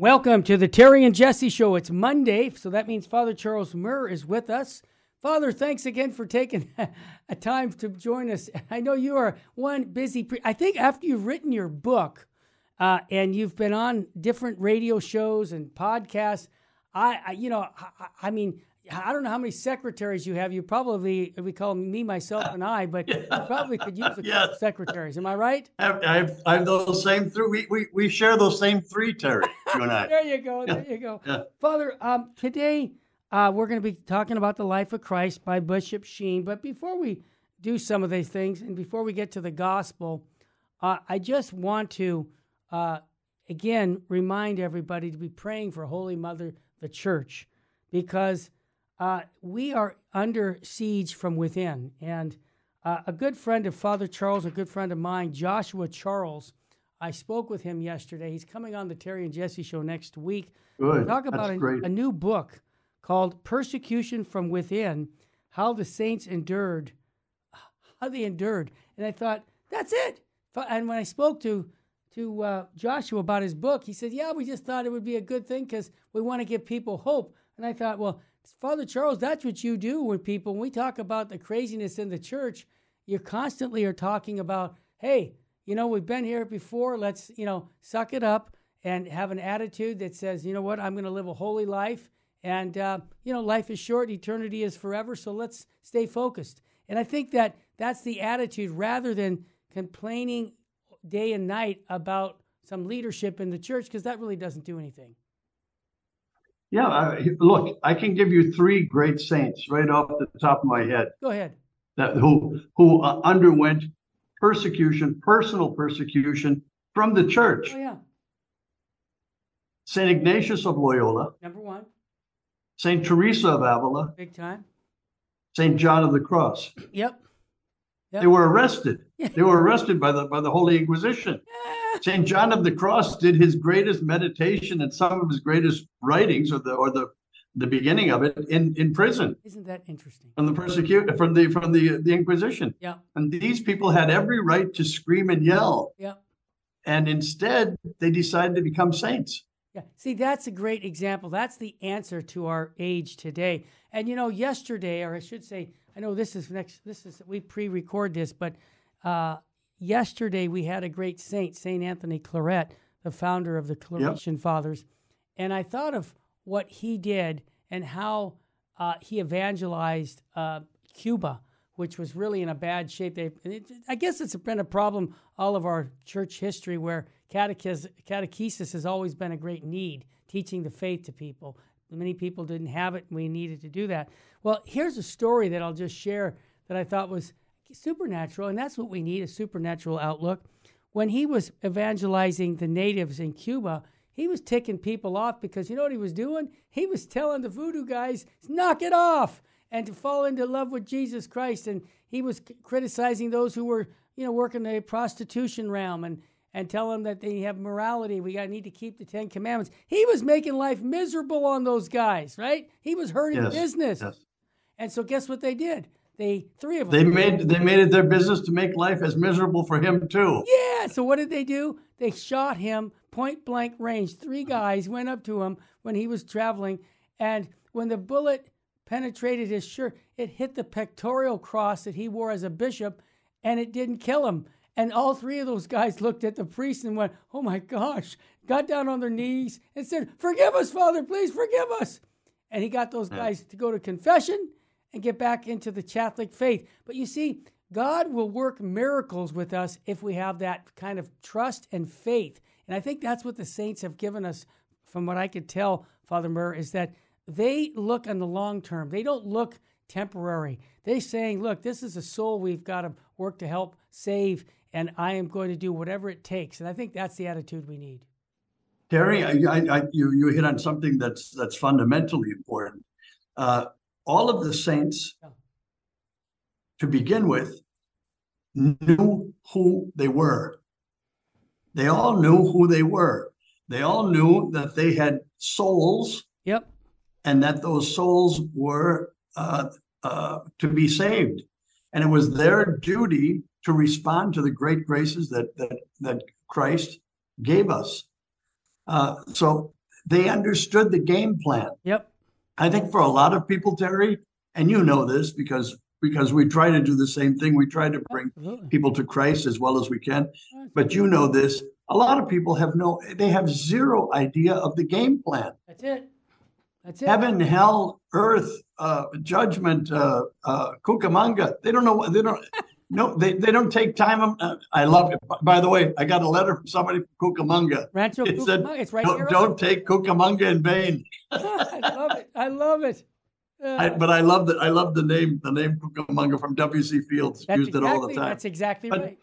Welcome to the Terry and Jesse Show. It's Monday, so that means Father Charles Murr is with us. Father, thanks again for taking a time to join us. I know you are one busy. Pre- I think after you've written your book uh, and you've been on different radio shows and podcasts, I, I you know, I, I, mean, I don't know how many secretaries you have. You probably we call me, myself, and I, but yeah. you probably could use a yes. secretaries. Am I right? I have, I have, those same three. We, we, we share those same three, Terry. You and I. there you go. There you go. Yeah. Father, um, today uh, we're going to be talking about the life of Christ by Bishop Sheen. But before we do some of these things, and before we get to the gospel, uh, I just want to uh, again remind everybody to be praying for Holy Mother, the Church, because uh, we are under siege from within. And uh, a good friend of Father Charles, a good friend of mine, Joshua Charles, I spoke with him yesterday. He's coming on the Terry and Jesse show next week. Good. Talk about a, a, new book called Persecution from Within How the Saints Endured. How they endured. And I thought, that's it. And when I spoke to to uh, Joshua about his book, he said, Yeah, we just thought it would be a good thing because we want to give people hope. And I thought, Well, Father Charles, that's what you do when people, when we talk about the craziness in the church, you constantly are talking about, hey, you know, we've been here before. Let's, you know, suck it up and have an attitude that says, you know what, I'm going to live a holy life and, uh, you know, life is short, eternity is forever. So let's stay focused. And I think that that's the attitude rather than complaining day and night about some leadership in the church, because that really doesn't do anything. Yeah, uh, look, I can give you three great saints right off the top of my head. Go ahead. That who who uh, underwent persecution, personal persecution from the church. Oh yeah. Saint Ignatius of Loyola. Number one. Saint Teresa of Avila, Big time. Saint John of the Cross. Yep. Yep. They were arrested. they were arrested by the by the Holy Inquisition. Saint John of the Cross did his greatest meditation and some of his greatest writings, or the or the the beginning of it, in in prison. Isn't that interesting? From the persecute from the from the the Inquisition. Yeah. And these people had every right to scream and yell. Yeah. And instead, they decided to become saints. Yeah. See, that's a great example. That's the answer to our age today. And you know, yesterday, or I should say, I know this is next. This is we pre-record this, but uh, yesterday we had a great saint, Saint Anthony Claret, the founder of the Claretian yep. Fathers, and I thought of what he did and how uh, he evangelized uh, Cuba, which was really in a bad shape. They, it, I guess it's been a problem all of our church history where cateches, catechesis has always been a great need, teaching the faith to people. Many people didn't have it, and we needed to do that. Well, here's a story that I'll just share that I thought was supernatural, and that's what we need a supernatural outlook. When he was evangelizing the natives in Cuba, he was ticking people off because you know what he was doing? He was telling the voodoo guys, knock it off and to fall into love with Jesus Christ. And he was criticizing those who were, you know, working the prostitution realm and and tell them that they have morality. We got need to keep the Ten Commandments. He was making life miserable on those guys, right? He was hurting yes, business. Yes. And so guess what they did? They three of them. They made they made it their business to make life as miserable for him too. Yeah. So what did they do? They shot him point blank range. Three guys went up to him when he was traveling, and when the bullet penetrated his shirt, it hit the pectoral cross that he wore as a bishop, and it didn't kill him. And all three of those guys looked at the priest and went, Oh my gosh, got down on their knees and said, Forgive us, Father, please forgive us. And he got those guys to go to confession and get back into the Catholic faith. But you see, God will work miracles with us if we have that kind of trust and faith. And I think that's what the saints have given us, from what I could tell, Father Murr, is that they look on the long term. They don't look temporary. They're saying, look, this is a soul we've got to work to help save, and I am going to do whatever it takes. And I think that's the attitude we need. Terry, I, I, you you hit on something that's that's fundamentally important. Uh, all of the saints, to begin with, knew who they were. They all knew who they were. They all knew that they had souls. Yep. And that those souls were uh, uh, to be saved, and it was their duty to respond to the great graces that that that Christ gave us. Uh, so they understood the game plan. Yep. I think for a lot of people, Terry, and you know this because because we try to do the same thing. We try to bring Absolutely. people to Christ as well as we can. But you know this. A lot of people have no they have zero idea of the game plan. That's it. That's it. Heaven, hell, earth, uh, judgment, uh, uh, Cucamonga. They don't know they don't no, they, they don't take time. Uh, I love it. By the way, I got a letter from somebody from Cucamonga. Rancho It said, It's right Don't, here. don't take Cucamonga in vain. I love it. I love it. Uh, I, but I love that. I love the name, the name Cucamonga from W.C. Fields. Used it all the time. that's exactly But- right.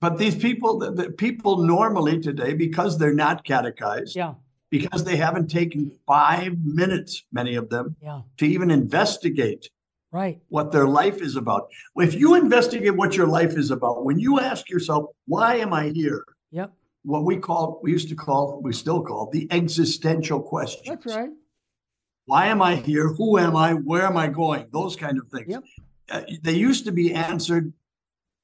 But these people, the, the people normally today, because they're not catechized, Yeah. because they haven't taken five minutes, many of them, Yeah. to even investigate Right. what their life is about. If you investigate what your life is about, when you ask yourself, why am I here? Yep. What we call, we used to call, we still call the existential questions. That's right. Why am I here? Who am I? Where am I going? Those kind of things. Yep. Uh, they used to be answered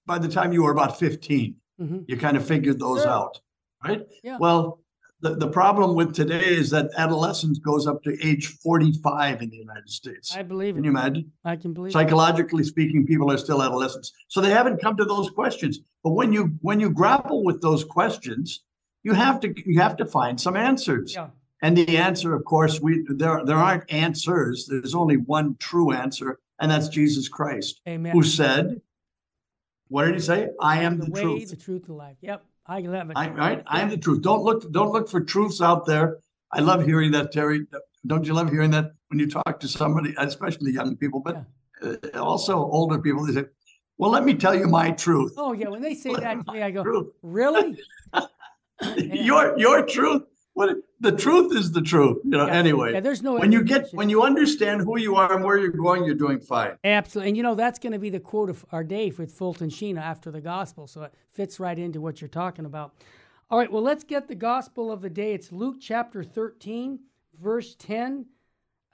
by the time you were about 15. hmm You kind of figured those Sure. out, right? Yeah. Well, the, the problem with today is that adolescence goes up to age 45 in the United States. I believe Can it. you imagine? I can believe it. Psychologically speaking, people are still adolescents. So they haven't come to those questions. But when you when you grapple with those questions, you have to you have to find some answers. Yeah. And the answer, of course, we there there aren't answers. There's only one true answer, and that's Jesus Christ, Amen. who said, "What did he say? I am the, the, way, truth. the truth, the life. Yep. I love it. I, right? I am the truth. Don't look don't look for truths out there. I love hearing that, Terry. Don't you love hearing that when you talk to somebody, especially young people, but uh, also older people? They say, "Well, let me tell you my truth." oh yeah. When they say that to me, I go, Truth. really? your your truth. What the truth is the truth. You know. Yeah. Anyway, Yeah. There's no. when you get when you understand who you are and where you're going, you're doing fine. Absolutely. And you know, that's going to be the quote of our day with Fulton Sheen after the gospel. So it fits right into what you're talking about. All right. Well, let's get the gospel of the day. It's Luke chapter 13, verse 10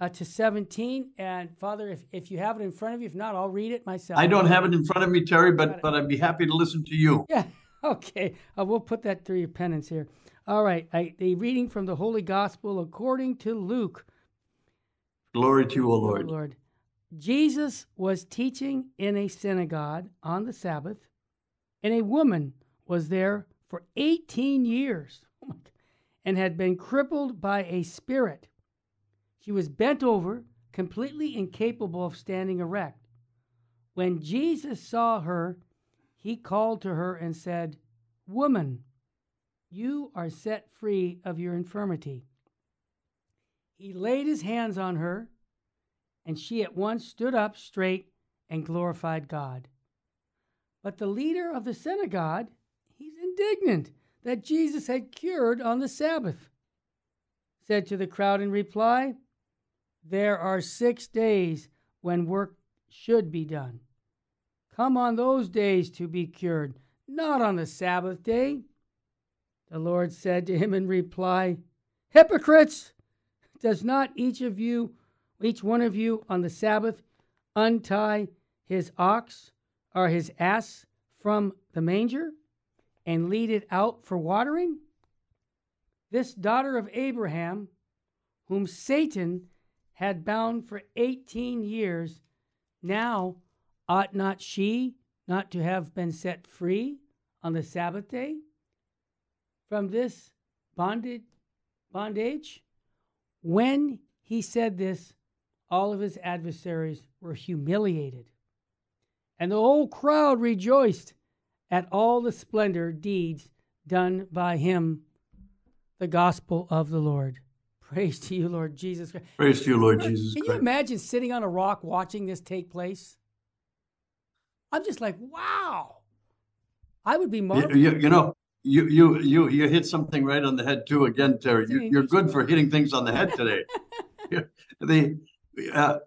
uh, to 17. And Father, if, if you have it in front of you, if not, I'll read it myself. I don't have it in front of me, Terry, but but I'd be happy to listen to you. Yeah. Okay. Uh, we'll put that through your penance here. All right. I, the reading from the Holy Gospel according to Luke. Glory to you, O Lord. Lord. Jesus was teaching in a synagogue on the Sabbath, and a woman was there for 18 years oh and had been crippled by a spirit. She was bent over, completely incapable of standing erect. When Jesus saw her, he called to her and said, Woman, you are set free of your infirmity. He laid his hands on her, and she at once stood up straight and glorified God. But the leader of the synagogue, he's indignant that Jesus had cured on the Sabbath, said to the crowd in reply, There are six days when work should be done. Come on those days to be cured, not on the Sabbath day. The Lord said to him in reply, Hypocrites! Does not each of you, each one of you on the Sabbath, untie his ox or his ass from the manger and lead it out for watering? This daughter of Abraham, whom Satan had bound for 18 years, now ought not she not to have been set free on the Sabbath day from this bondage? bondage? When he said this, all of his adversaries were humiliated, and the whole crowd rejoiced at all the splendor deeds done by him. The gospel of the Lord. Praise to you, Lord Jesus Christ. Praise to you, Lord Jesus Can you imagine sitting on a rock watching this take place? I'm just like, wow. I would be You, you, you know, you you you you hit something right on the head too. Again, Terry, you, you're good for hitting things on the head today. the uh,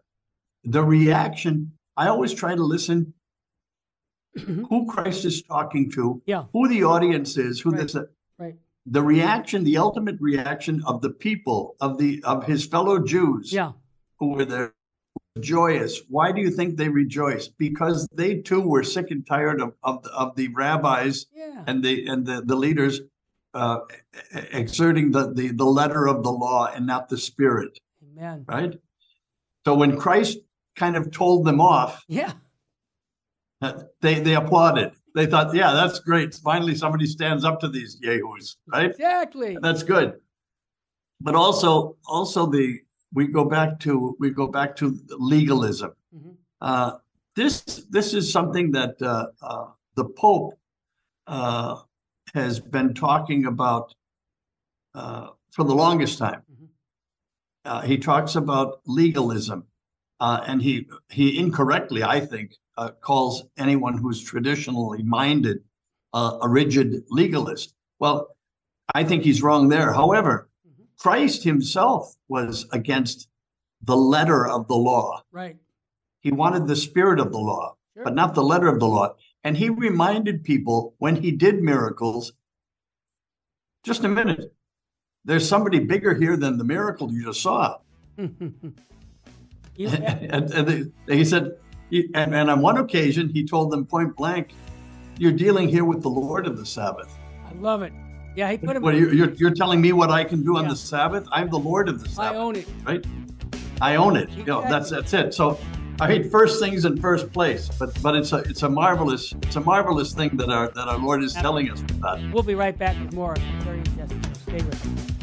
the reaction. I always try to listen who Christ is talking to, Yeah, who the audience is, who Right. this. right. The reaction, the ultimate reaction of the people of the of his fellow Jews Yeah, who were there joyous. Why do you think they rejoiced? Because they too were sick and tired of of, the- of the rabbis yeah. and the and the, the leaders uh, exerting the, the, the letter of the law and not the spirit. Amen. Right? So when Christ kind of told them off, yeah, they they applauded. They thought, yeah, that's great. Finally, somebody stands up to these yahoos, right? Exactly. That's good. But also, also the we go back to we go back to legalism. Mm-hmm. Uh, this this is something that uh, uh, the Pope uh, has been talking about uh, for the longest time. Mm-hmm. Uh, he talks about legalism, and he he incorrectly, I think, calls anyone who's traditionally minded a rigid legalist. Well, I think he's wrong there. However. Christ himself was against the letter of the law. Right. He wanted the spirit of the law, sure. but not the letter of the law. And he reminded people when he did miracles just a minute, there's somebody bigger here than the miracle you just saw. and, and they, he said, he, and, and on one occasion, he told them point blank, You're dealing here with the Lord of the Sabbath. I love it. Yeah, he put him. What, you're, you're, you're telling me what I can do yeah. on the Sabbath? I'm the Lord of the Sabbath. I own it. Right? I own it. You know, that's that's it. So I hate first things in first place, but but it's a it's a marvelous it's a marvelous thing that our that our Lord is telling us about. We'll be right back with more. Stay with us.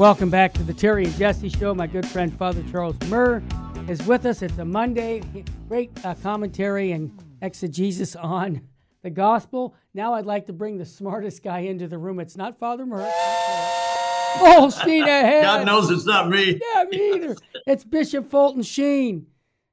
Welcome back to the Terry and Jesse Show. My good friend Father Charles Murr is with us. It's a Monday. Great uh, commentary and exegesis on the gospel. Now I'd like to bring the smartest guy into the room. It's not Father. Oh, Sheen ahead. God knows it's not me. Yeah, me either. It's Bishop Fulton Sheen.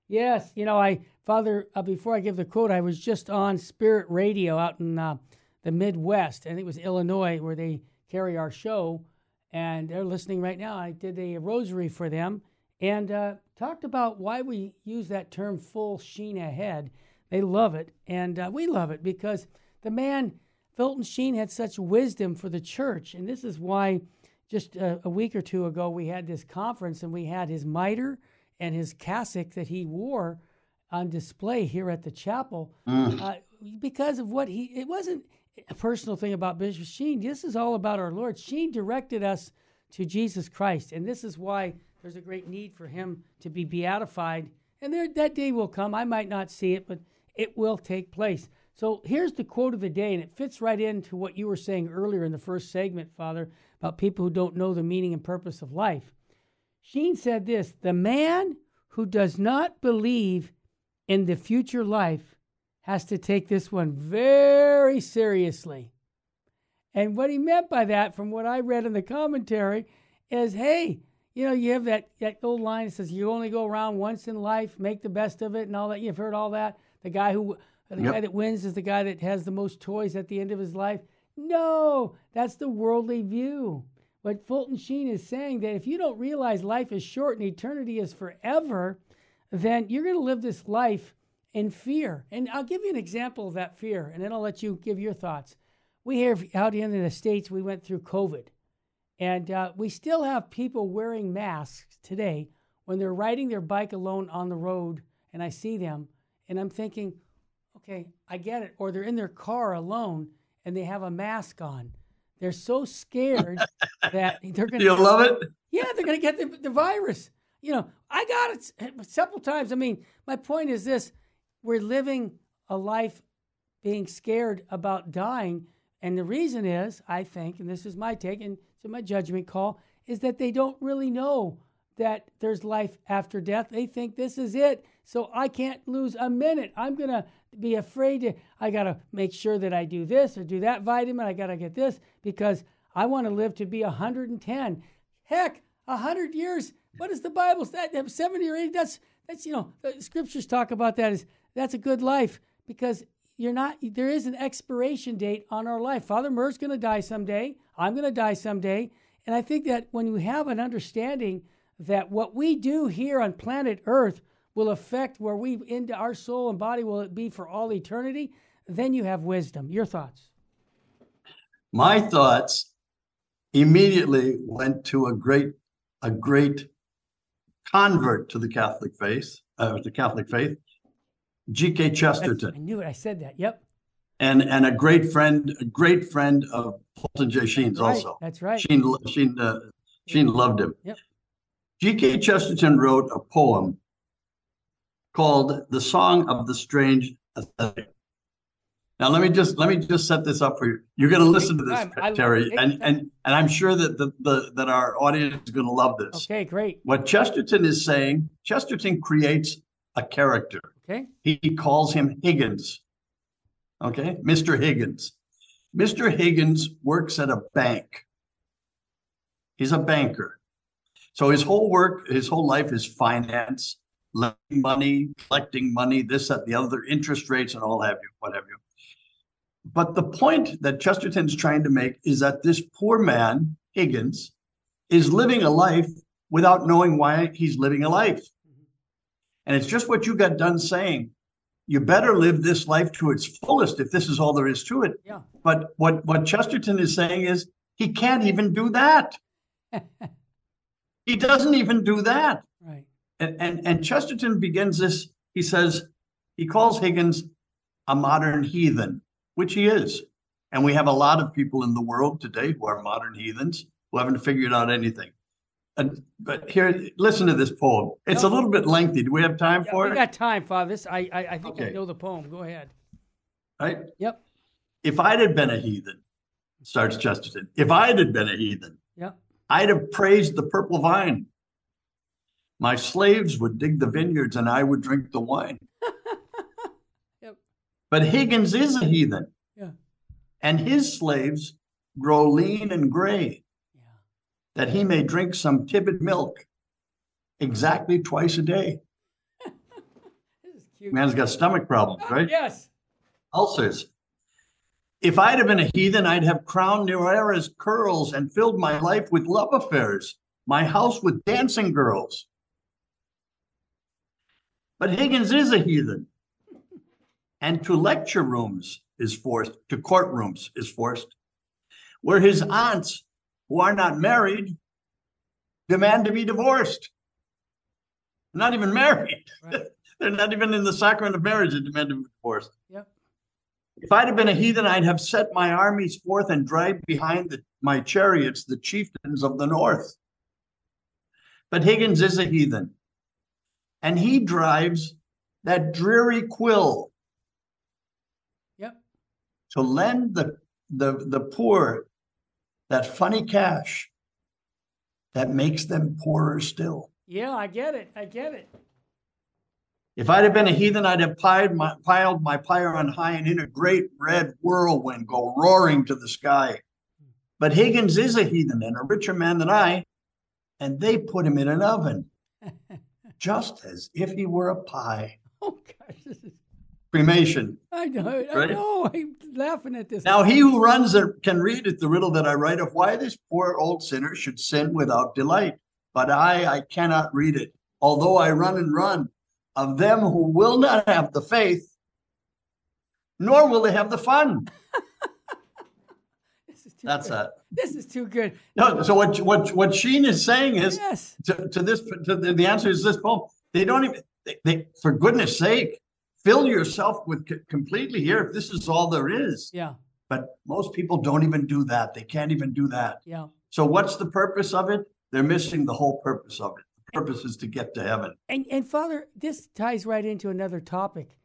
Yes, you know, I Father. Uh, before I give the quote, I was just on Spirit Radio out in uh, the Midwest. I think it was Illinois where they carry our show, and they're listening right now. I did a rosary for them and uh, talked about why we use that term "full sheen ahead." They love it, and uh, we love it because the man, Fulton Sheen, had such wisdom for the church. And this is why just a, a week or two ago we had this conference and we had his mitre and his cassock that he wore on display here at the chapel mm. uh, because of what he, it wasn't a personal thing about Bishop Sheen. This is all about our Lord. Sheen directed us to Jesus Christ. And this is why there's a great need for him to be beatified. And there, that day will come. I might not see it, but it will take place. So here's the quote of the day, and it fits right into what you were saying earlier in the first segment, Father, about people who don't know the meaning and purpose of life. Sheen said this The man who does not believe in the future life has to take this one very seriously. And what he meant by that, from what I read in the commentary, is hey, you know, you have that, that old line that says you only go around once in life, make the best of it, and all that. You've heard all that. The guy who the yep. guy that wins is the guy that has the most toys at the end of his life. No, that's the worldly view. What Fulton Sheen is saying that if you don't realize life is short and eternity is forever, then you're going to live this life in fear. And I'll give you an example of that fear, and then I'll let you give your thoughts. We here out here in the States, we went through COVID, and uh, we still have people wearing masks today when they're riding their bike alone on the road, and I see them and I'm thinking, okay, I get it. Or they're in their car alone and they have a mask on. They're so scared that they're going to. You love it? Yeah, they're going to get the, the virus. You know, I got it several times. I mean, my point is this we're living a life being scared about dying. And the reason is, I think, and this is my take, and it's my judgment call, is that they don't really know that there's life after death. They think this is it. So I can't lose a minute. I'm going to be afraid to, I got to make sure that I do this or do that vitamin. I got to get this because I want to live to be 110. Heck, 100 years. What does the Bible? say? 70 or 80? That's, that's, you know, the scriptures talk about that as that's a good life because you're not, there is an expiration date on our life. Father Murr's going to die someday. I'm going to die someday. And I think that when you have an understanding that what we do here on planet Earth will affect where we into our soul and body will it be for all eternity, then you have wisdom. Your thoughts? My thoughts immediately went to a great, a great convert to the Catholic faith, uh, the Catholic faith, G.K. Chesterton. I knew it. I said that. Yep. And and a great friend, a great friend of Fulton J. Sheen's Right, also. That's right. Sheen, Sheen, uh, Sheen loved him. Yep. G.K. Chesterton wrote a poem called "The Song of the Strange Ascetic." Now, let me just let me just set this up for you. You're going to listen to this. I- Terry, take and and and I'm sure that the, the that our audience is going to love this. Okay, great. What Chesterton is saying, Chesterton creates a character. Okay. He calls him Higgins. Okay, Mr. Higgins. Mr. Higgins works at a bank. He's a banker. So his whole work, his whole life is finance, lending money, collecting money, this, that, the other, interest rates, and all have you, what have you. But the point that Chesterton's trying to make is that this poor man, Higgins, is living a life without knowing why he's living a life. And it's just what you got done saying. You better live this life to its fullest if this is all there is to it. Yeah. But what, what Chesterton is saying is he can't even do that. he doesn't even do that. Right. And, and, and Chesterton begins this, he says, he calls Higgins a modern heathen, which he is. And we have a lot of people in the world today who are modern heathens who haven't figured out anything. And, but here, listen to this poem. It's a little bit lengthy. Do we have time Yeah, for we it? We got time, Father. This I I, I think I know the poem. Go ahead. right? Yep. If I'd have been a heathen, starts Chesterton, if I'd have been a heathen, Yep. I'd have praised the purple vine. My slaves would dig the vineyards and I would drink the wine. Yep. But Higgins is a heathen, Yeah. and his slaves grow lean and gray. That he may drink some tepid milk exactly twice a day. This is cute. Man's got stomach problems, oh, right? Yes. ulcers. If I'd have been a heathen, I'd have crowned Neaera's curls and filled my life with love affairs, my house with dancing girls. But Higgins is a heathen, and to lecture rooms is forced, to courtrooms is forced, where his aunts, who are not married, demand to be divorced. Not even married. Right. They're not even in the sacrament of marriage and demand to be divorced. Yep. If I'd have been a heathen, I'd have set my armies forth and drive behind the, my chariots the chieftains of the north. But Higgins is a heathen, and he drives that dreary quill Yep. to lend the, the, the poor that funny cash that makes them poorer still. Yeah, I get it. I get it. If I'd have been a heathen, I'd have piled my, piled my pyre on high and in a great red whirlwind go roaring to the sky. But Higgins is a heathen and a richer man than I, and they put him in an oven, just as if he were a pie. Oh gosh. Cremation. I know. I know. I'm laughing at this. Now he who runs it can read it, the riddle that I write of why this poor old sinner should sin without delight. But I, I cannot read it, although I run and run of them who will not have the faith, nor will they have the fun. This is too That's good. that. This is too good. No, so what what what Sheen is saying is Yes. to, to this to the, the answer is this poem. They don't even they, they for goodness sake fill yourself with c- completely here if this is all there is. Yeah. But most people don't even do that. They can't even do that. Yeah. So what's the purpose of it? They're missing the whole purpose of it. The purpose is to get to heaven. And and Father, this ties right into another topic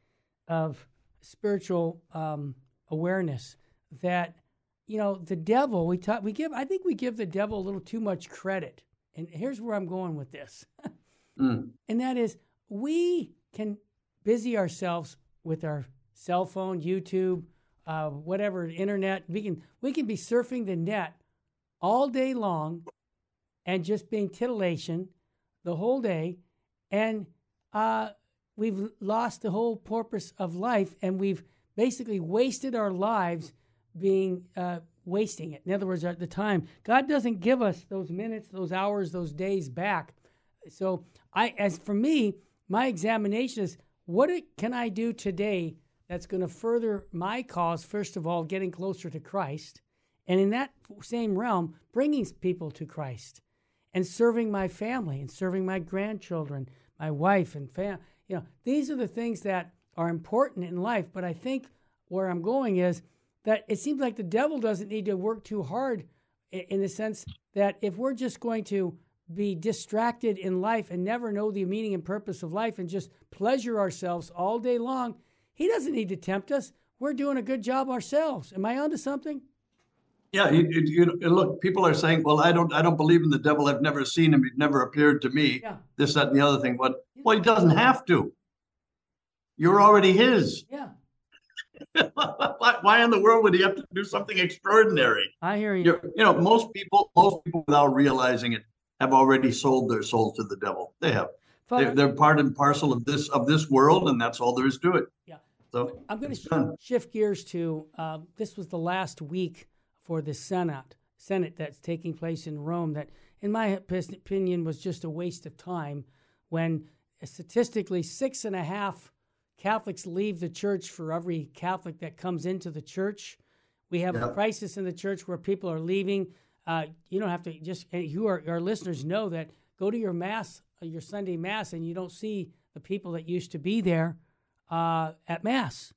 of spiritual um, awareness that you know the devil. We talk. We give. I think we give the devil a little too much credit. And here's where I'm going with this, Mm. and that is we can busy ourselves with our cell phone, YouTube, uh, whatever, internet. We can we can be surfing the net all day long, and just being titillation the whole day, and uh, we've lost the whole purpose of life, and we've basically wasted our lives being uh, wasting it. In other words, at the time, God doesn't give us those minutes, those hours, those days back. So, I, as for me, my examination is what can I do today that's going to further my cause? First of all, getting closer to Christ, and in that same realm, bringing people to Christ. and serving my family and serving my grandchildren, my wife and fam. You know, these are the things that are important in life. But I think where I'm going is that it seems like the devil doesn't need to work too hard in the sense that if we're just going to be distracted in life and never know the meaning and purpose of life and just pleasure ourselves all day long, he doesn't need to tempt us. We're doing a good job ourselves. Am I onto something? Yeah, you, you, you, look. People are saying, "Well, I don't, I don't believe in the devil. I've never seen him. He's never appeared to me." Yeah. This, that, and the other thing. But well, he doesn't have to. You're already his. Yeah. why, why in the world would he have to do something extraordinary? I hear you. You're, you know, most people, most people, without realizing it, have already sold their soul to the devil. They have. Father, they're, they're, part and parcel of this of this world, and that's all there is to it. Yeah. So I'm going to sh- shift gears to uh, this was the last week for the Synod Synod that's taking place in Rome. That, in my opinion, was just a waste of time. When statistically, six and a half Catholics leave the church for every Catholic that comes into the church. We have a crisis in the church where people are leaving. Uh, you don't have to just, you are, our listeners know that go to your Mass, uh, your Sunday Mass, and you don't see the people that used to be there uh, at Mass.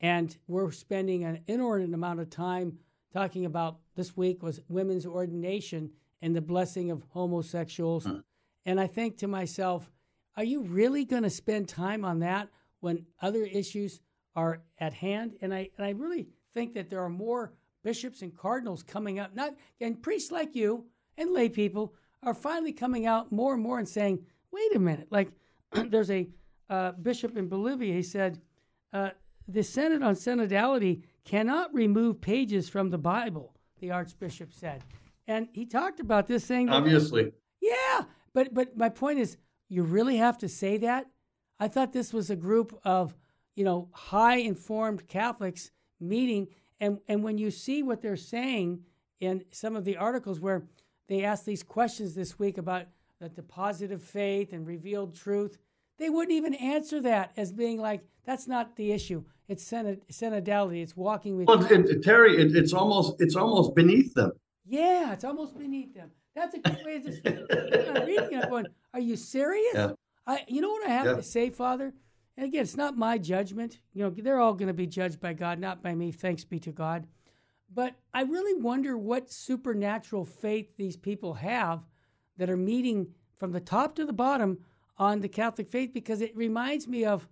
And we're spending an inordinate amount of time talking about this week was women's ordination and the blessing of homosexuals. Mm. And I think to myself, are you really going to spend time on that? when other issues are at hand. And I, and I really think that there are more bishops and cardinals coming out, not and priests like you and lay people are finally coming out more and more and saying, wait a minute, like there's a uh, bishop in Bolivia, he said, uh, the Synod on synodality cannot remove pages from the Bible, the Archbishop said. And he talked about this saying, obviously. Yeah, but but my point is, you really have to say that I thought this was a group of, you know, high informed Catholics meeting. And, and when you see what they're saying in some of the articles where they ask these questions this week about the deposit of faith and revealed truth, they wouldn't even answer that as being like, that's not the issue. It's synod, synodality. It's walking with. Well, it, Terry, it, it's almost it's almost beneath them. Yeah, it's almost beneath them. That's a good way to. I'm reading it. I'm going, are you serious? Yeah. I, you know what I have yeah. to say, Father? And again, it's not my judgment. You know, they're all going to be judged by God, not by me. Thanks be to God. But I really wonder what supernatural faith these people have that are meeting from the top to the bottom on the Catholic faith because it reminds me of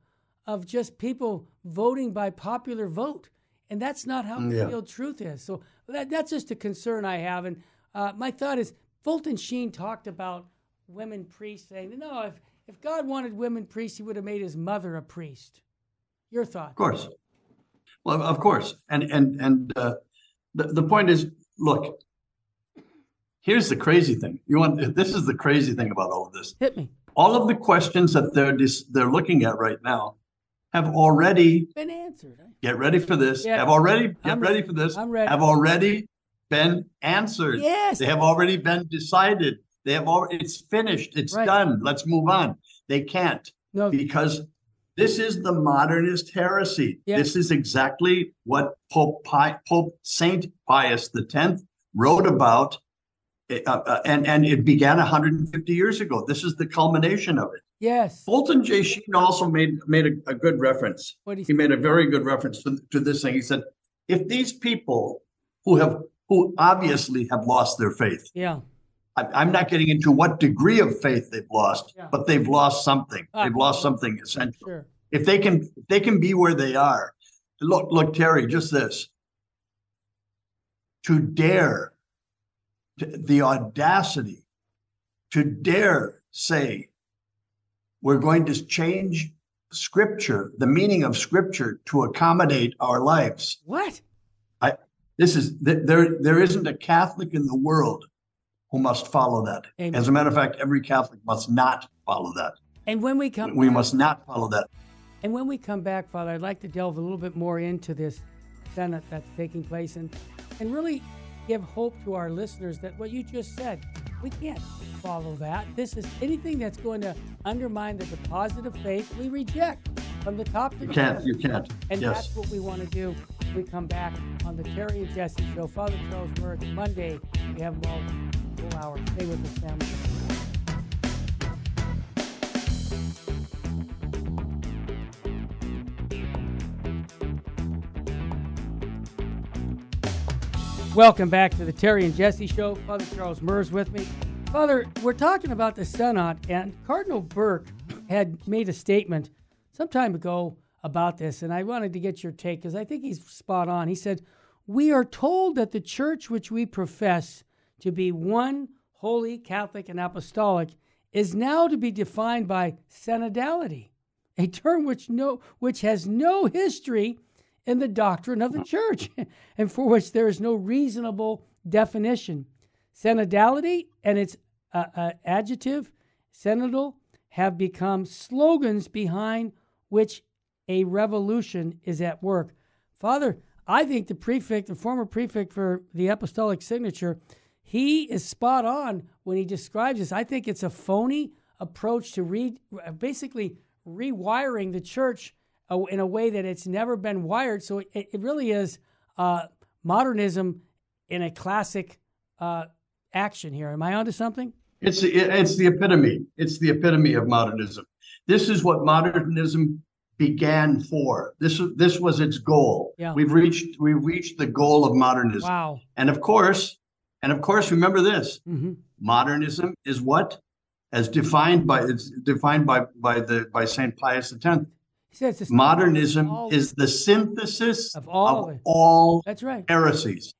of just people voting by popular vote. And that's not how yeah. real truth is. So that, that's just a concern I have. And uh, my thought is Fulton Sheen talked about women priests saying, no, if, if God wanted women priests, he would have made his mother a priest. Your thought? Of course. Well, of course. And and and uh, the the point is, look. Here's the crazy thing. You want this is the crazy thing about all of this. Hit me. All of the questions that they're dis, they're looking at right now have already been answered. Get ready for this. Yeah. Have already get I'm ready, ready for this. I'm ready. Have already been answered. Yes. They have already been decided. They have all, it's finished. It's right. done. Let's move on. They can't. No. Because this is the modernist heresy. Yeah. This is exactly what Pope, Pi, Pope Saint Pius X wrote about. Uh, uh, and, and it began 150 years ago. This is the culmination of it. Yes. Fulton J. Sheen also made made a, a good reference. What he, he made a very good reference to, to this thing. He said, if these people who have who obviously have lost their faith, yeah, I'm not getting into what degree of faith they've lost, yeah. but they've lost something. Uh, they've lost something essential. Sure. If they can, if they can be where they are. Look, look, Terry, just this. To dare, to, the audacity, to dare say, we're going to change Scripture, the meaning of Scripture, to accommodate our lives. What? I. This is there. There isn't a Catholic in the world who must follow that. Amen. As a matter of fact, every Catholic must not follow that. And when we come, we back, must not follow that. And when we come back, Father, I'd like to delve a little bit more into this Synod that's taking place and and really give hope to our listeners that what you just said, we can't follow that. This is anything that's going to undermine the deposit of faith, we reject from the top to the you can't, You can't. And yes. that's what we want to do. We come back on the Terry and Jesse show. Father Charles Murr, Monday, we have them all Stay with family. Welcome back to the Terry and Jesse Show. Father Charles Murr's with me. Father, we're talking about the Synod, and Cardinal Burke had made a statement some time ago about this, and I wanted to get your take because I think he's spot on. He said, We are told that the church which we profess to be one, holy, Catholic, and apostolic is now to be defined by synodality, a term which, no, which has no history in the doctrine of the church and for which there is no reasonable definition. Synodality and its uh, uh, adjective, synodal, have become slogans behind which a revolution is at work. Father, I think the prefect, the former prefect for the apostolic signature, he is spot on when he describes this. I think it's a phony approach to read, basically rewiring the church in a way that it's never been wired. So it, it really is uh, modernism in a classic uh, action here. Am I onto something? It's it's the epitome. It's the epitome of modernism. This is what modernism began for. This this was its goal. Yeah. We've reached we've reached the goal of modernism. Wow. And of course, and of course, remember this: mm-hmm. modernism is what, as defined by it's defined by by the by Saint Pius X. Says modernism is the synthesis of all, of all that's right heresies.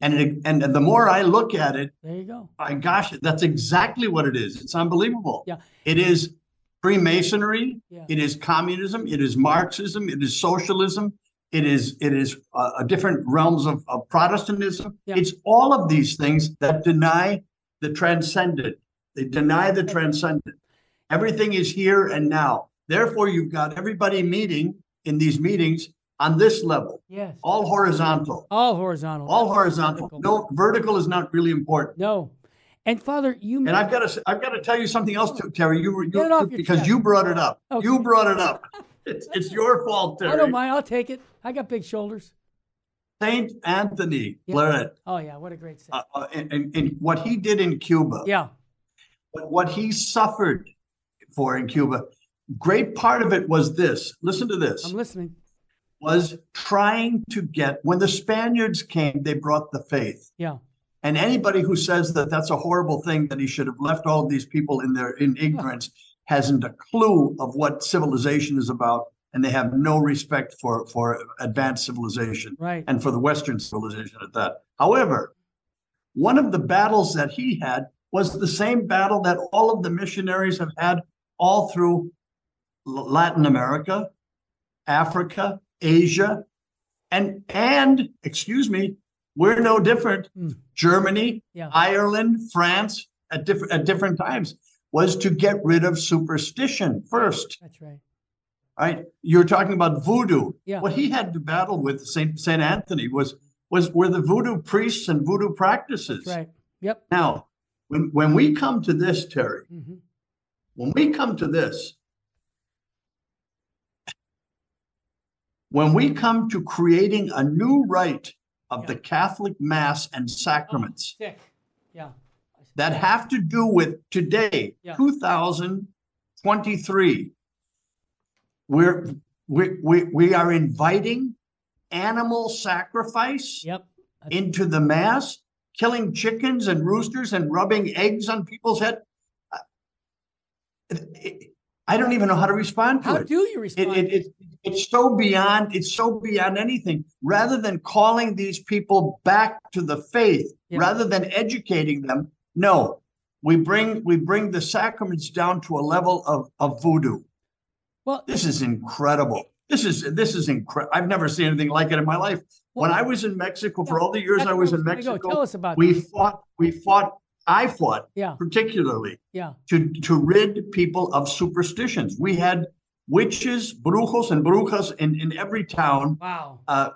And, it, and the more I look at it, there you go. My gosh, that's exactly what it is. It's unbelievable. Yeah. It is Freemasonry. Yeah. It is communism. It is Marxism. It is socialism. It is it is uh, different realms of, of Protestantism. Yeah. It's all of these things that deny the transcendent. They deny the transcendent. Everything is here and now. Therefore, you've got everybody meeting in these meetings on this level. Yes. All horizontal. All horizontal. All horizontal. Vertical. No, vertical is not really important. No. And Father, you and I've got to I've got to tell you something else, too, Terry. You, you because you brought it up. Okay. You brought it up. It's it's your fault, Terry. I don't mind. I'll take it. I got big shoulders. Saint Anthony Yeah. Claret, Oh yeah, what a great saint. uh, uh, and, and, and what he did in Cuba, yeah. what, what he suffered for in Cuba, great part of it was this. Listen to this. I'm listening. was trying to get when the Spaniards came, they brought the faith. Yeah. And anybody who says that that's a horrible thing that he should have left all these people in their in ignorance hasn't a clue of what civilization is about, and they have no respect for for advanced civilization Right. and for the Western civilization at that. However, one of the battles that he had was the same battle that all of the missionaries have had all through Latin America, Africa, Asia, and and excuse me, we're no different. Mm. Germany, Yeah. Ireland, France, at different at different times was to get rid of superstition first. That's right. Right? You're talking about voodoo. Yeah. What he had to battle with Saint Saint Anthony was was were the voodoo priests and voodoo practices. That's right. Yep. Now, when when we come to this, Terry, hmm when we come to this, when we come to creating a new rite of Yeah. the Catholic Mass and sacraments Sick. Yeah. That have to do with today, Yeah. 2023, we're, we, we, we are inviting animal sacrifice Yep. Into the Mass, killing chickens and roosters and rubbing eggs on people's head. It- it- I don't even know how to respond to How it. do you It, respond? it, it, it's so beyond, it's so beyond anything. Rather than calling these people back to the faith, Yeah. rather than educating them, no, we bring, we bring the sacraments down to a level of, of voodoo. well, This is incredible. This is, this is incredible. I've never seen anything like it in my life. When I was in Mexico, for all the years I was in. Mexico, Tell us about we this. fought, we fought, I fought Yeah. particularly Yeah. to, to rid people of superstitions. We had witches, brujos, and brujas in, in every town Wow. uh,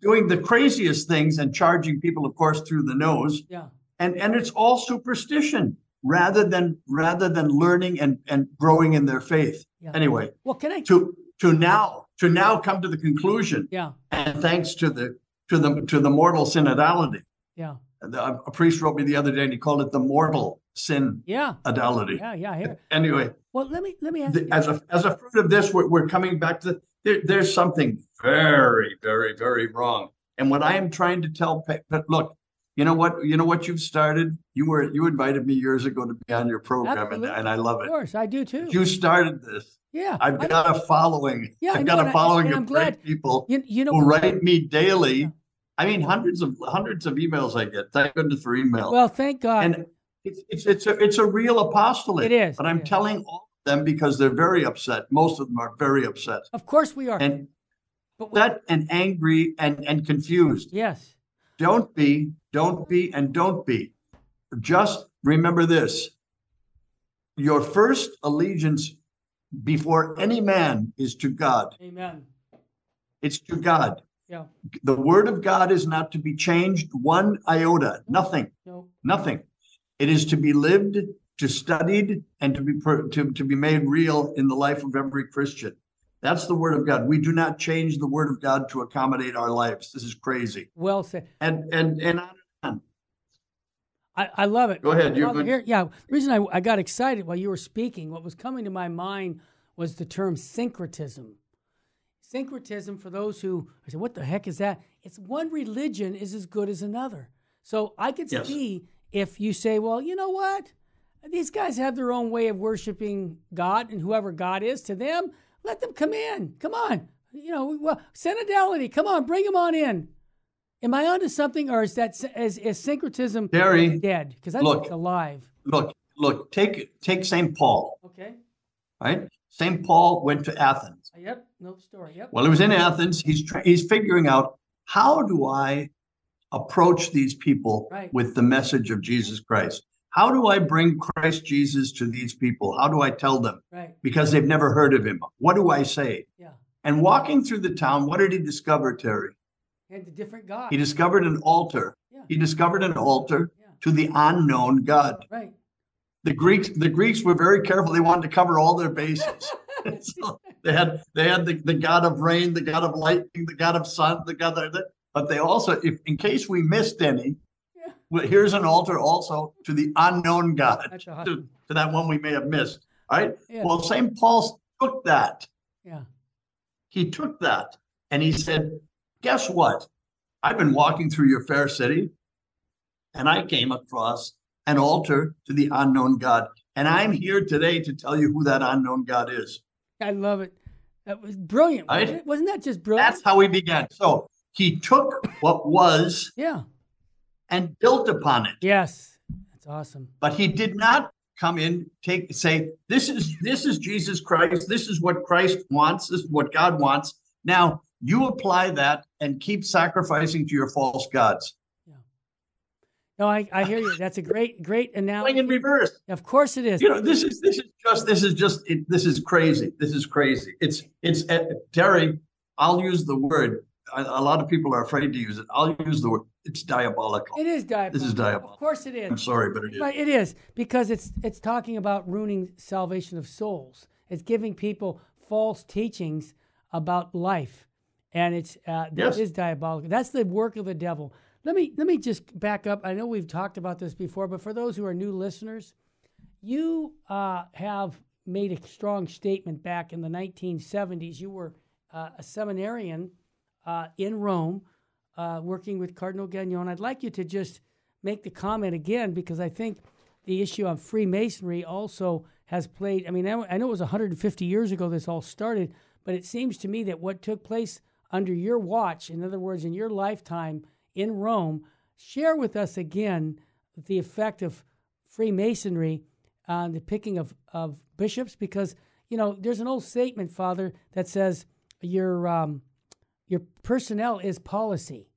doing the craziest things and charging people, of course, through the nose. Yeah. And, and it's all superstition rather than rather than learning and, and growing in their faith. Yeah. Anyway, Well, can I? to to now to now come to the conclusion, Yeah. and thanks to the to the to the mortal synodality, Yeah. The- A priest wrote me the other day and he called it the mortal sin Yeah, fidelity. yeah, yeah. Here, Anyway, well, let me let me ask the- as a as a fruit of this, we're, we're coming back to there, there's something very, very, very wrong. And what I am trying to tell, but look, you know what, you know what you've started. You were you invited me years ago to be on your program, and, Absolutely. and I love it Of course, I do too. You started this. yeah, I've got a following. Yeah, I I've got a I- following I'm of great people you, you know. who write me Yeah. daily. I mean, hundreds of hundreds of emails I get. Thank goodness for email. Well, thank God. and it's it's it's a it's a real apostolate. It is, But I'm is. telling all of them because they're very upset. Most of them are very upset of course we are. and but we- upset and angry and and confused. yes, Don't be, don't be, and don't be. Just remember this. Your first allegiance before any man is to God. Amen. It's to God. Yeah. The word of God is not to be changed one iota, nothing, No. nothing. It is to be lived, to studied, and to be per- to, to be made real in the life of every Christian. That's the word of God. We do not change the word of God to accommodate our lives. This is crazy. Well said. And and and on. I, I love it. Go ahead, you're Father, here, yeah. The reason I, I got excited while you were speaking, what was coming to my mind was the term syncretism. Syncretism, for those who I said, what the heck is that? It's one religion is as good as another. So I could Yes. see if you say, well, you know what? These guys have their own way of worshiping God and whoever God is to them. Let them come in. Come on. You know, well, synodality. Come on, bring them on in. Am I onto something, or is that is, is syncretism dead? Because I look. think it's alive. look, look, take take St. Paul, Okay. right? St. Paul went to Athens. Uh, Yep. No story. Yep. While he was in Athens, he's try, he's figuring out how do I approach these people Right. with the message of Jesus Christ? How do I bring Christ Jesus to these people? How do I tell them? Right. Because they've never heard of him. What do I say? Yeah. And walking through the town, what did he discover, Terry? And the different God. He discovered an altar. Yeah. He discovered an altar Yeah. to the unknown God. Right. The Greeks, the Greeks were very careful. They wanted to cover all their bases. so they had they had the, the god of rain, the god of lightning, the god of sun, the god of the, but they also, if in case we missed any, Yeah. well, here's an altar also to the unknown God, to, to that one we may have missed. All right. Well, St. Paul took that. Yeah. He took that and he said, Guess what? I've been walking through your fair city and I came across an altar to the unknown God. And I'm here today to tell you who that unknown God is. I love it. That was brilliant. Right? Wasn't? Wasn't that just brilliant? That's how we began. So he took what was yeah. and built upon it. Yes. That's awesome. But he did not come in, take say, this is this is Jesus Christ, this is what Christ wants, this is what God wants. Now you apply that and keep sacrificing to your false gods. No, I, I hear you. That's a great, great analogy. Going in reverse. Of course it is. You know, this is this is just this is just it, this is crazy. This is crazy. It's it's uh, Terry. I'll use the word. A, a lot of people are afraid to use it. I'll use the word. It's diabolical. It is diabolical. This is diabolical. Of course it is. I'm sorry, but it is. Right, it is because it's it's talking about ruining salvation of souls. It's giving people false teachings about life, and it's uh, that Yes. is diabolical. That's the work of the devil. Let me let me just back up. I know we've talked about this before, but for those who are new listeners, you uh, have made a strong statement back in the 1970s. You were uh, a seminarian uh, in Rome, uh, working with Cardinal Gagnon. I'd like you to just make the comment again because I think the issue of Freemasonry also has played. I mean, I I know it was 150 years ago this all started, but it seems to me that what took place under your watch, in other words, in your lifetime in Rome, share with us again the effect of Freemasonry on the picking of, of bishops because you know there's an old statement, Father, that says your um, your personnel is policy.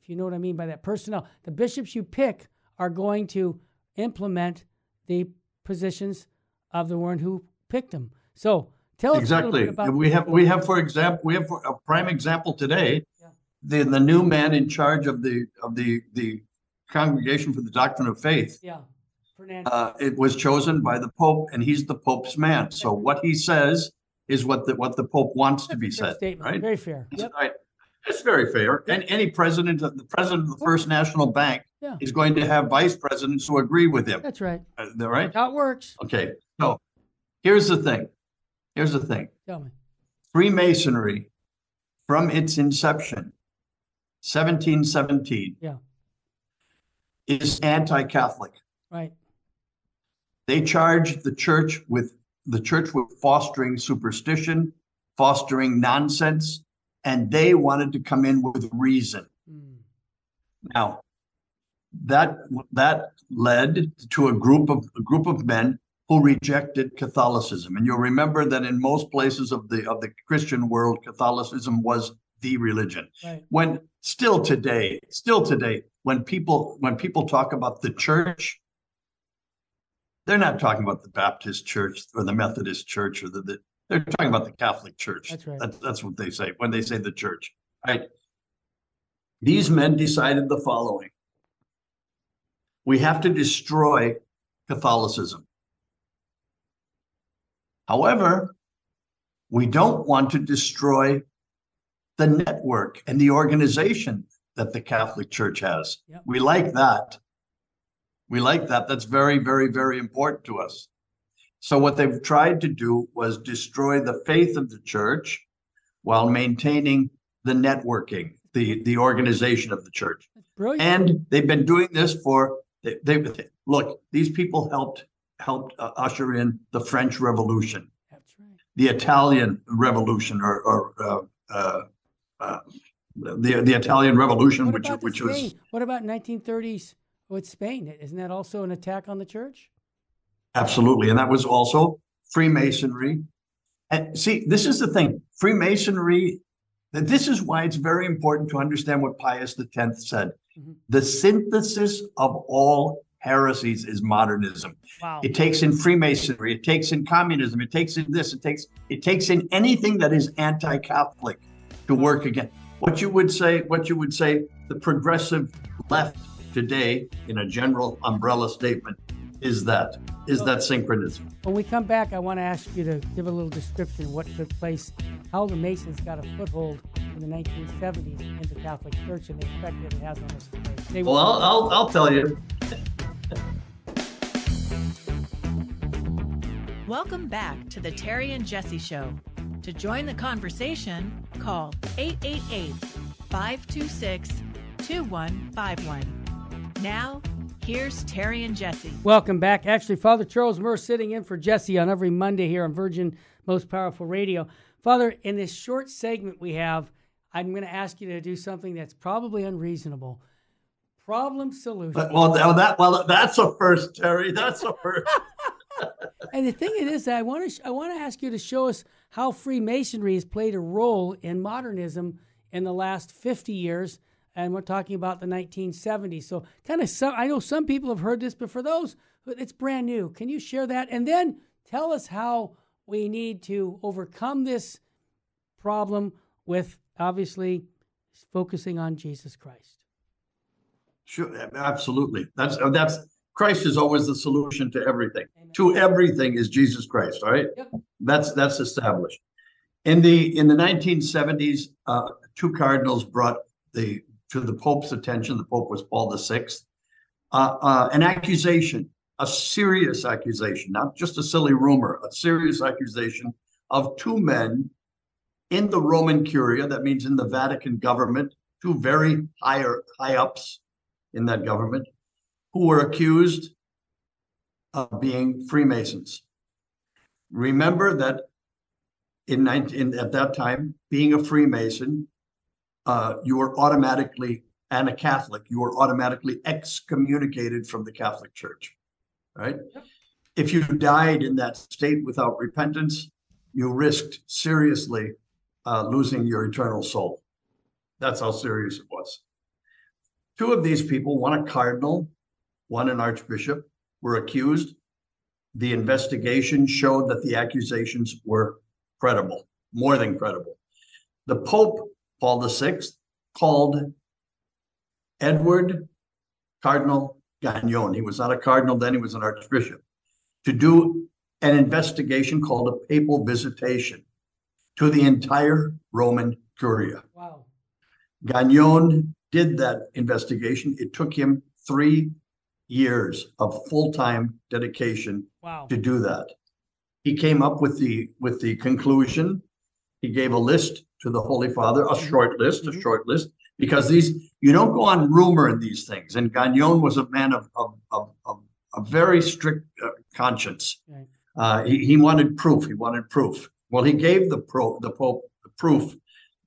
If you know what I mean by that, personnel. The bishops you pick are going to implement the positions of the one who picked them. So tell us a Exactly. bit about We have we have for example we have for a prime example today. Yeah. The the new man in charge of the of the the congregation for the doctrine of faith. yeah, Fernando. Uh, it was chosen by the Pope, and he's the Pope's man. So what he says is what the what the Pope wants to be said. statement. Right? Very fair. That's Yep. right. It's very fair. And any president, of the president of the First National Bank Yeah. He's going to have vice presidents who agree with him. That's right. Uh, Is that? How it works. Okay. So here's the thing. Here's the thing. Tell me. Freemasonry, from its inception, 1717, Yeah. is anti-Catholic. Right. They charge the church with the church with fostering superstition, fostering nonsense, and they wanted to come in with reason. Mm. Now, that that led to a group of a group of men who rejected Catholicism. And you'll remember that in most places of the of the Christian world, Catholicism was the religion. Right. When still today, still today, when people when people talk about the church, they're not talking about the Baptist church or the Methodist church or the, the they're talking about the Catholic Church. That's right. That's, that's what they say when they say the church, right? These men decided the following. We have to destroy Catholicism. However, we don't want to destroy the network and the organization that the Catholic Church has. Yep. We like that. We like that. That's very, very, very important to us. So what they've tried to do was destroy the faith of the church while maintaining the networking, the, the organization of the church. Brilliant. And they've been doing this for they, they look, these people helped helped uh, usher in the French Revolution, That's right. the Italian Revolution, or, or uh, uh, uh, the the Italian Revolution, What which which was What about 1930s with Spain? Isn't that also an attack on the church? Absolutely. And that was also Freemasonry. And see, this is the thing Freemasonry, that this is why it's very important to understand what Pius X said. Mhm. The synthesis of all heresies is modernism. Wow. It takes in Freemasonry, it takes in communism, it takes in this, it takes it takes in anything that is anti-Catholic to work again. What you would say, what you would say, the progressive left today, in a general umbrella statement, is that is that syncretism. When we come back, I want to ask you to give a little description of what took place, how the Masons got a foothold in the 1970s in the Catholic Church, and the effect that it has on us today. Stay Well, I'll, I'll, I'll tell you. Welcome back to the Terry and Jesse Show. To join the conversation, call 888 526 2151. Now, here's Terry and Jesse. Welcome back. Actually, Father Charles Murr sitting in for Jesse on every Monday here on Virgin Most Powerful Radio. Father, in this short segment we have, I'm going to ask you to do something that's probably unreasonable. Problem solution. But, well, that well, that's a first, Terry. That's a first. And the thing is, I want to I want to ask you to show us how Freemasonry has played a role in modernism in the last 50 years, and we're talking about the 1970s. So, kind of, some, I know some people have heard this, but for those, it's brand new. Can you share that, and then tell us how we need to overcome this problem with obviously focusing on Jesus Christ. Sure, absolutely. That's uh, that's Christ is always the solution to everything. To everything is Jesus Christ. All right, Yep. that's that's established. In the in the 1970s, uh, two cardinals brought the to the Pope's attention. The Pope was Paul VI. Uh, uh, an accusation, a serious accusation, not just a silly rumor, a serious accusation of two men in the Roman Curia. That means in the Vatican government, two very higher high ups in that government who were accused of being Freemasons. Remember that in 19, at that time, being a Freemason, uh, you were automatically, and a Catholic, you were automatically excommunicated from the Catholic Church, right? Yep. If you died in that state without repentance, you risked seriously uh, losing your eternal soul. That's how serious it was. Two of these people, one a cardinal, one an archbishop, were accused. The investigation showed that the accusations were credible, more than credible. The Pope, Paul VI, called Edward Cardinal Gagnon, he was not a cardinal then, he was an archbishop, to do an investigation called a papal visitation to the entire Roman Curia. Wow. Gagnon did that investigation. It took him three years of full-time dedication Wow. to do that. He came up with the, with the conclusion. He gave a list to the Holy Father, a Mhm. short list, a Mhm. short list, because these, you don't go on rumor in these things. And Gagnon was a man of, of, of, of a very strict uh, conscience. Right. Uh, he, he wanted proof. He wanted proof. Well, he gave the pro, the Pope the proof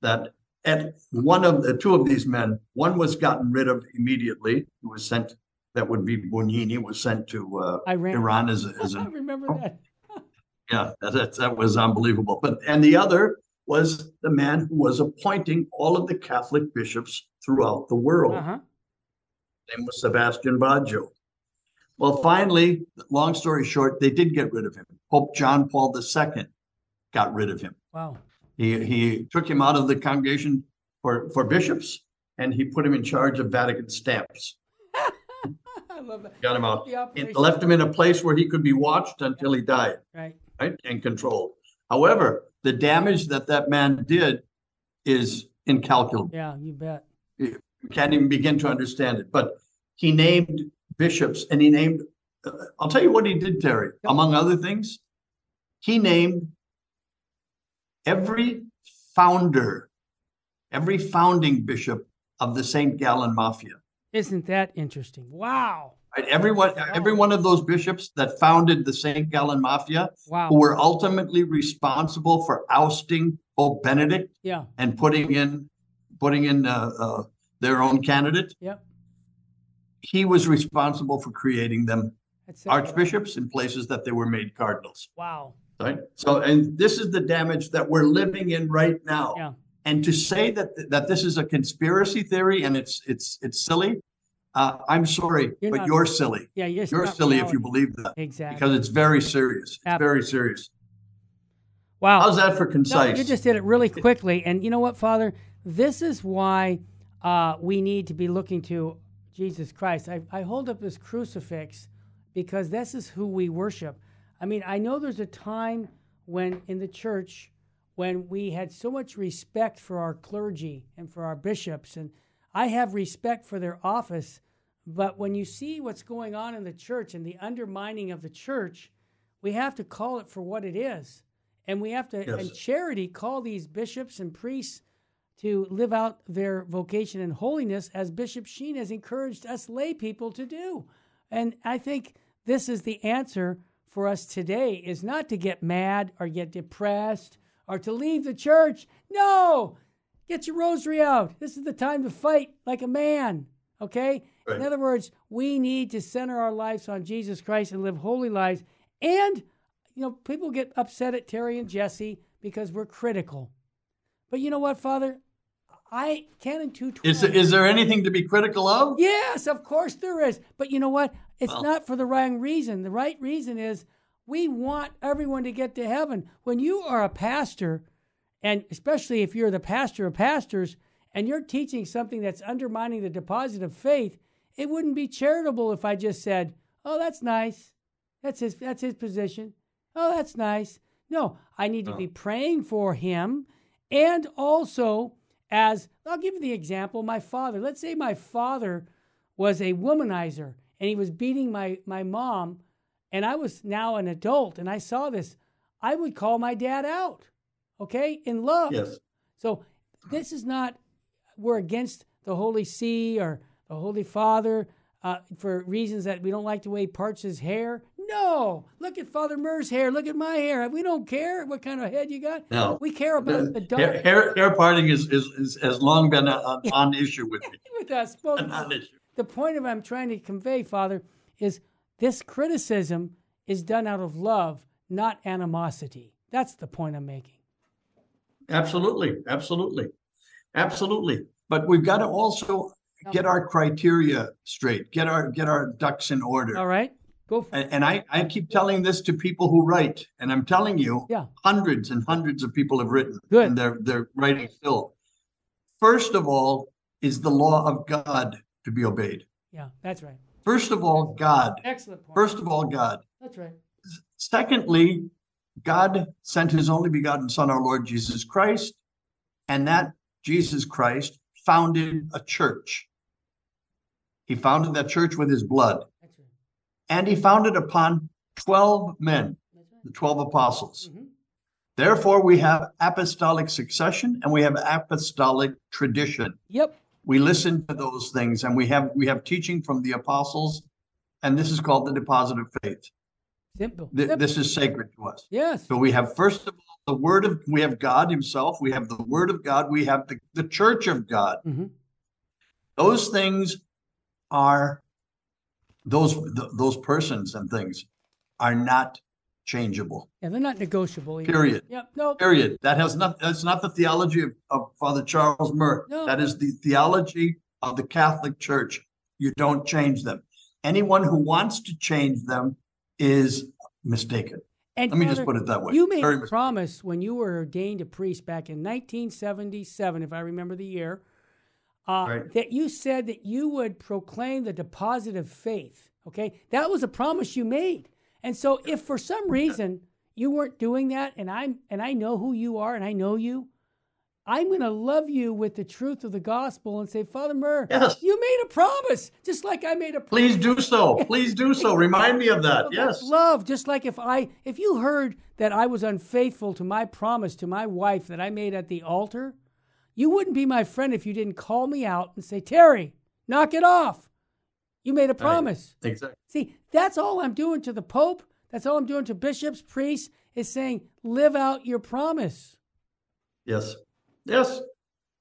that at one of the two of these men, one was gotten rid of immediately. He was sent, that would be Bugnini, was sent to uh, Iran. Iran as a, as I a remember that. yeah, that, that, that was unbelievable. But, and the other was the man who was appointing all of the Catholic bishops throughout the world. Uh-huh. His name was Sebastian Baggio. Well, finally, long story short, they did get rid of him. Pope John Paul II got rid of him. Wow. He, he took him out of the congregation for, for bishops and he put him in charge of Vatican stamps. Love that. Got him out. The It operation. left him in a place where he could be watched until he died. Right. right, and controlled. However, the damage that that man did is incalculable. Yeah, you bet. You can't even begin to understand it. But he named bishops and he named, uh, I'll tell you what he did, Terry, among other things. He named every founder, every founding bishop of the St. Gallen Mafia. Isn't that interesting? Wow. Right? Everyone, every one of those bishops that founded the St. Gallen Mafia Wow. who were ultimately responsible for ousting Pope Benedict Yeah. and putting in putting in uh, uh, their own candidate. Yep. He was responsible for creating them archbishops in places that they were made cardinals. Wow. Right. So, and this is the damage that we're living in right now. Yeah. And to say that that this is a conspiracy theory and it's it's it's silly, uh, I'm sorry, You're but not- you're silly. Yeah. You're, You're silly if you believe that Exactly. because it's very serious. It's Ab- very serious. wow. How's that for No, concise? you just did it really quickly. And you know what, Father? This is why uh, we need to be looking to Jesus Christ. I, I hold up this crucifix because this is who we worship. I mean, I know there's a time when in the church when we had so much respect for our clergy and for our bishops, and I have respect for their office. But when you see what's going on in the church and the undermining of the church, we have to call it for what it is. And we have to, Yes. in charity, call these bishops and priests to live out their vocation and holiness as Bishop Sheen has encouraged us lay people to do. And I think this is the answer for us today is not to get mad or get depressed or to leave the church. No, get your rosary out. This is the time to fight like a man. Okay? Right. In other words, we need to center our lives on Jesus Christ and live holy lives. And, you know, people get upset at Terry and Jesse because we're critical. But you know what, Father? I Canon 212. Is, is there anything to be critical of? Yes, of course there is. But you know what? It's Well- not for the wrong reason. The right reason is we want everyone to get to heaven. When you are a pastor, and especially if you're the pastor of pastors, and you're teaching something that's undermining the deposit of faith, it wouldn't be charitable if I just said, "Oh, that's nice. That's his that's his position. Oh, that's nice." No, I need to be uh. praying for him and also as I'll give you the example, my father. Let's say my father was a womanizer and he was beating my my mom and I was now an adult and I saw this. I would call my dad out. Okay? In love. Yes. So this is not we're against the Holy See or the Holy Father uh, for reasons that we don't like the way he parts his hair. No, look at Father Murr's hair. Look at my hair. We don't care what kind of head you got. No. We care about the Hair, dark hair, hair parting is, is, is has long been on issue with me. with us. both A non-issue. The point of I'm trying to convey, Father, is this criticism is done out of love, not animosity. That's the point I'm making. Absolutely, absolutely, absolutely. But we've got to also get our criteria straight, get our get our ducks in order. All right, go for it. And, and I, I keep telling this to people who write, and I'm telling you, Yeah. hundreds and hundreds of people have written, Good. and they're they're writing still. First of all, is the law of God to be obeyed. Yeah, that's right. First of all, God. Excellent point. First of all, God. that's right. Secondly, God sent his only begotten Son, our Lord Jesus Christ, and that Jesus Christ founded a church. He founded that church with his blood. That's right. And he founded upon 12 men, right. the 12 apostles. Mhm. Therefore, we have apostolic succession and we have apostolic tradition. Yep. We listen to those things and we have we have teaching from the apostles, and this is called the deposit of faith. Simple. Th- Simple. This is sacred to us. yes. So we have first of all the word of we have God Himself, we have the word of God, we have the, the church of God. Mhm. Those things are those th- those persons and things are not changeable. Yeah, they're not negotiable. either. Period. Yep. No. Period. That has not that's not the theology of, of Father Charles Murr. No. That is the theology of the Catholic Church. You don't change them. Anyone who wants to change them is mistaken. And Let me just put it that way. You made Very a promise when you were ordained a priest back in 1977, if I remember the year, uh, Right. that you said that you would proclaim the deposit of faith. Okay, that was a promise you made. And so, if for some reason you weren't doing that, and I'm and I know who you are, and I know you, I'm going to love you with the truth of the gospel and say, Father Murr, Yes. you made a promise, just like I made a promise. Please do so. Please do so. Remind me of that. Yes. love. Just like if I, if you heard that I was unfaithful to my promise to my wife that I made at the altar, you wouldn't be my friend if you didn't call me out and say, Terry, knock it off. You made a promise. Exactly. See, that's all I'm doing to the Pope. That's all I'm doing to bishops, priests, is saying, live out your promise. Yes. Yes.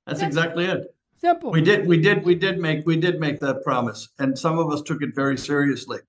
That's exactly it. Simple. We did we did we did make we did make that promise and some of us took it very seriously.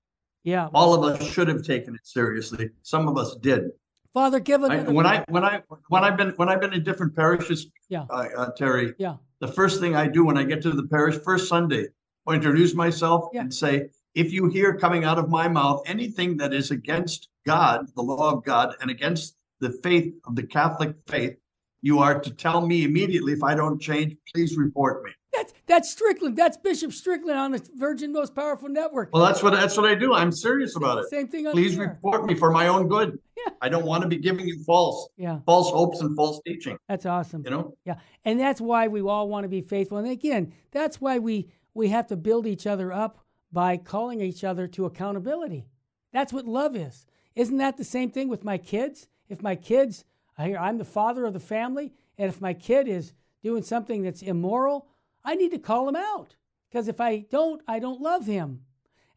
yeah. All of us should have taken it seriously. Some of us did. Father, give I, another. when I when I when I've been when I've been in different parishes, Yeah. uh, uh, Terry, yeah. the first thing I do when I get to the parish first Sunday, I introduce myself Yeah. and say, if you hear coming out of my mouth anything that is against God, the law of God, and against the faith of the Catholic faith, you are to tell me immediately. If I don't change, please report me. That's, that's Strickland. That's Bishop Strickland on the Virgin Most Powerful Network. Well, that's what that's what I do. I'm serious about it. Same thing on Please report me for my own good. Yeah. I don't want to be giving you false Yeah, false hopes and false teaching. that's awesome. You know. Yeah, and that's why we all want to be faithful. And again, that's why we we have to build each other up by calling each other to accountability. That's what love is. Isn't that the same thing with my kids? If my kids, I'm the father of the family, and if my kid is doing something that's immoral, I need to call him out because if I don't, I don't love him.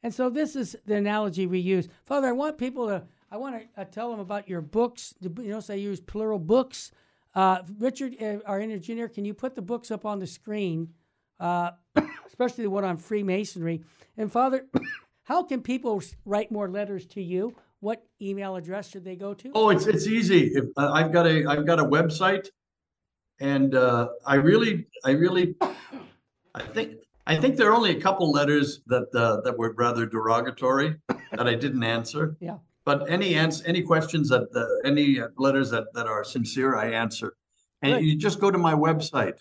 And so this is the analogy we use. Father, I want people to, I want to uh, tell them about your books. You notice I use plural books. Uh, Richard, uh, our engineer, can you put the books up on the screen, uh, especially the one on Freemasonry? And Father, how can people write more letters to you? What email address should they go to? Oh, it's it's easy. If uh, I've got a I've got a website, and uh, I really I really I think I think there are only a couple letters that uh, that were rather derogatory that I didn't answer. Yeah. But any ans any questions that uh, any letters that that are sincere, I answer. And Good. you just go to my website.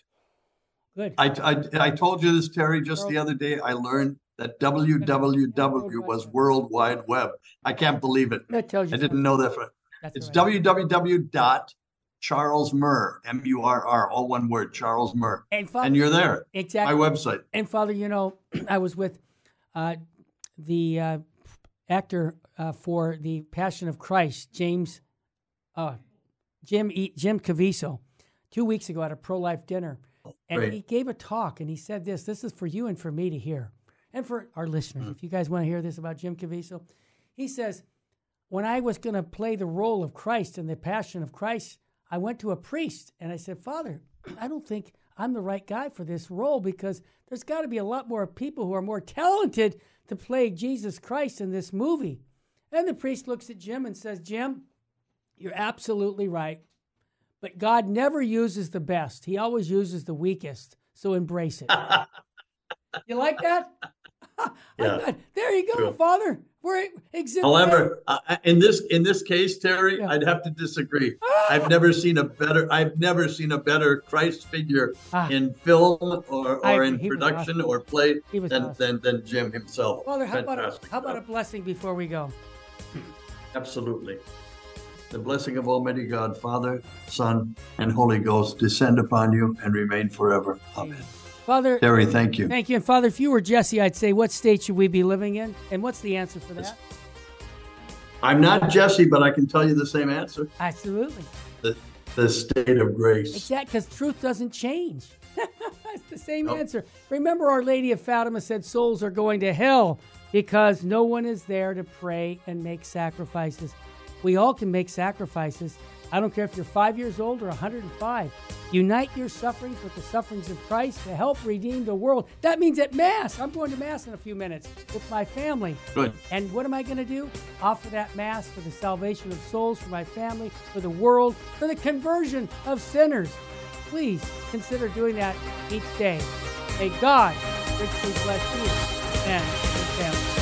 Good. I, I I told you this, Terry, just the other day. I learned that www was World Wide Web. I can't believe it. That tells you. I didn't know that. For, That's it's right. www dot Charles Murr, M U R R, all one word, Charles Murr. And, Father, And you're there, Exactly. my website. And Father, you know, I was with uh, the uh, actor uh, for the Passion of Christ, James, uh, Jim, e- Jim Caviezel, two weeks ago at a pro-life dinner, and Great. he gave a talk, and he said this: "This is for you and for me to hear, and for our listeners. Hmm. If you guys want to hear this about Jim Caviezel, he says, when I was going to play the role of Christ in the Passion of Christ, I went to a priest and I said, Father, I don't think I'm the right guy for this role because there's got to be a lot more people who are more talented to play Jesus Christ in this movie. And the priest looks at Jim and says, Jim, you're absolutely right. But God never uses the best, He always uses the weakest. So embrace it. you like that? Yeah. thought, there you go, True. Father. We're exhibit. However, uh, in this in this case, Terry, Yeah. I'd have to disagree. I've never seen a better I've never seen a better Christ figure Ah. in film or, or agree. in production awesome. or play than, awesome. than than Jim himself. Father, how about, a, how about a blessing before we go? Absolutely. The blessing of Almighty God, Father, Son, and Holy Ghost descend upon you and remain forever. Amen. Father, Terry, thank you. thank you. And Father, if you were Jesse, I'd say, what state should we be living in? And what's the answer for that? I'm not Jesse, but I can tell you the same answer. Absolutely. The, the state of grace. Exactly, because truth doesn't change. it's the same Nope. answer. Remember, Our Lady of Fatima said souls are going to hell because no one is there to pray and make sacrifices. We all can make sacrifices. I don't care if you're five years old or 105. Unite your sufferings with the sufferings of Christ to help redeem the world. That means at Mass. I'm going to Mass in a few minutes with my family. Good. And what am I going to do? Offer that Mass for the salvation of souls, for my family, for the world, for the conversion of sinners. Please consider doing that each day. May God richly bless you and your family.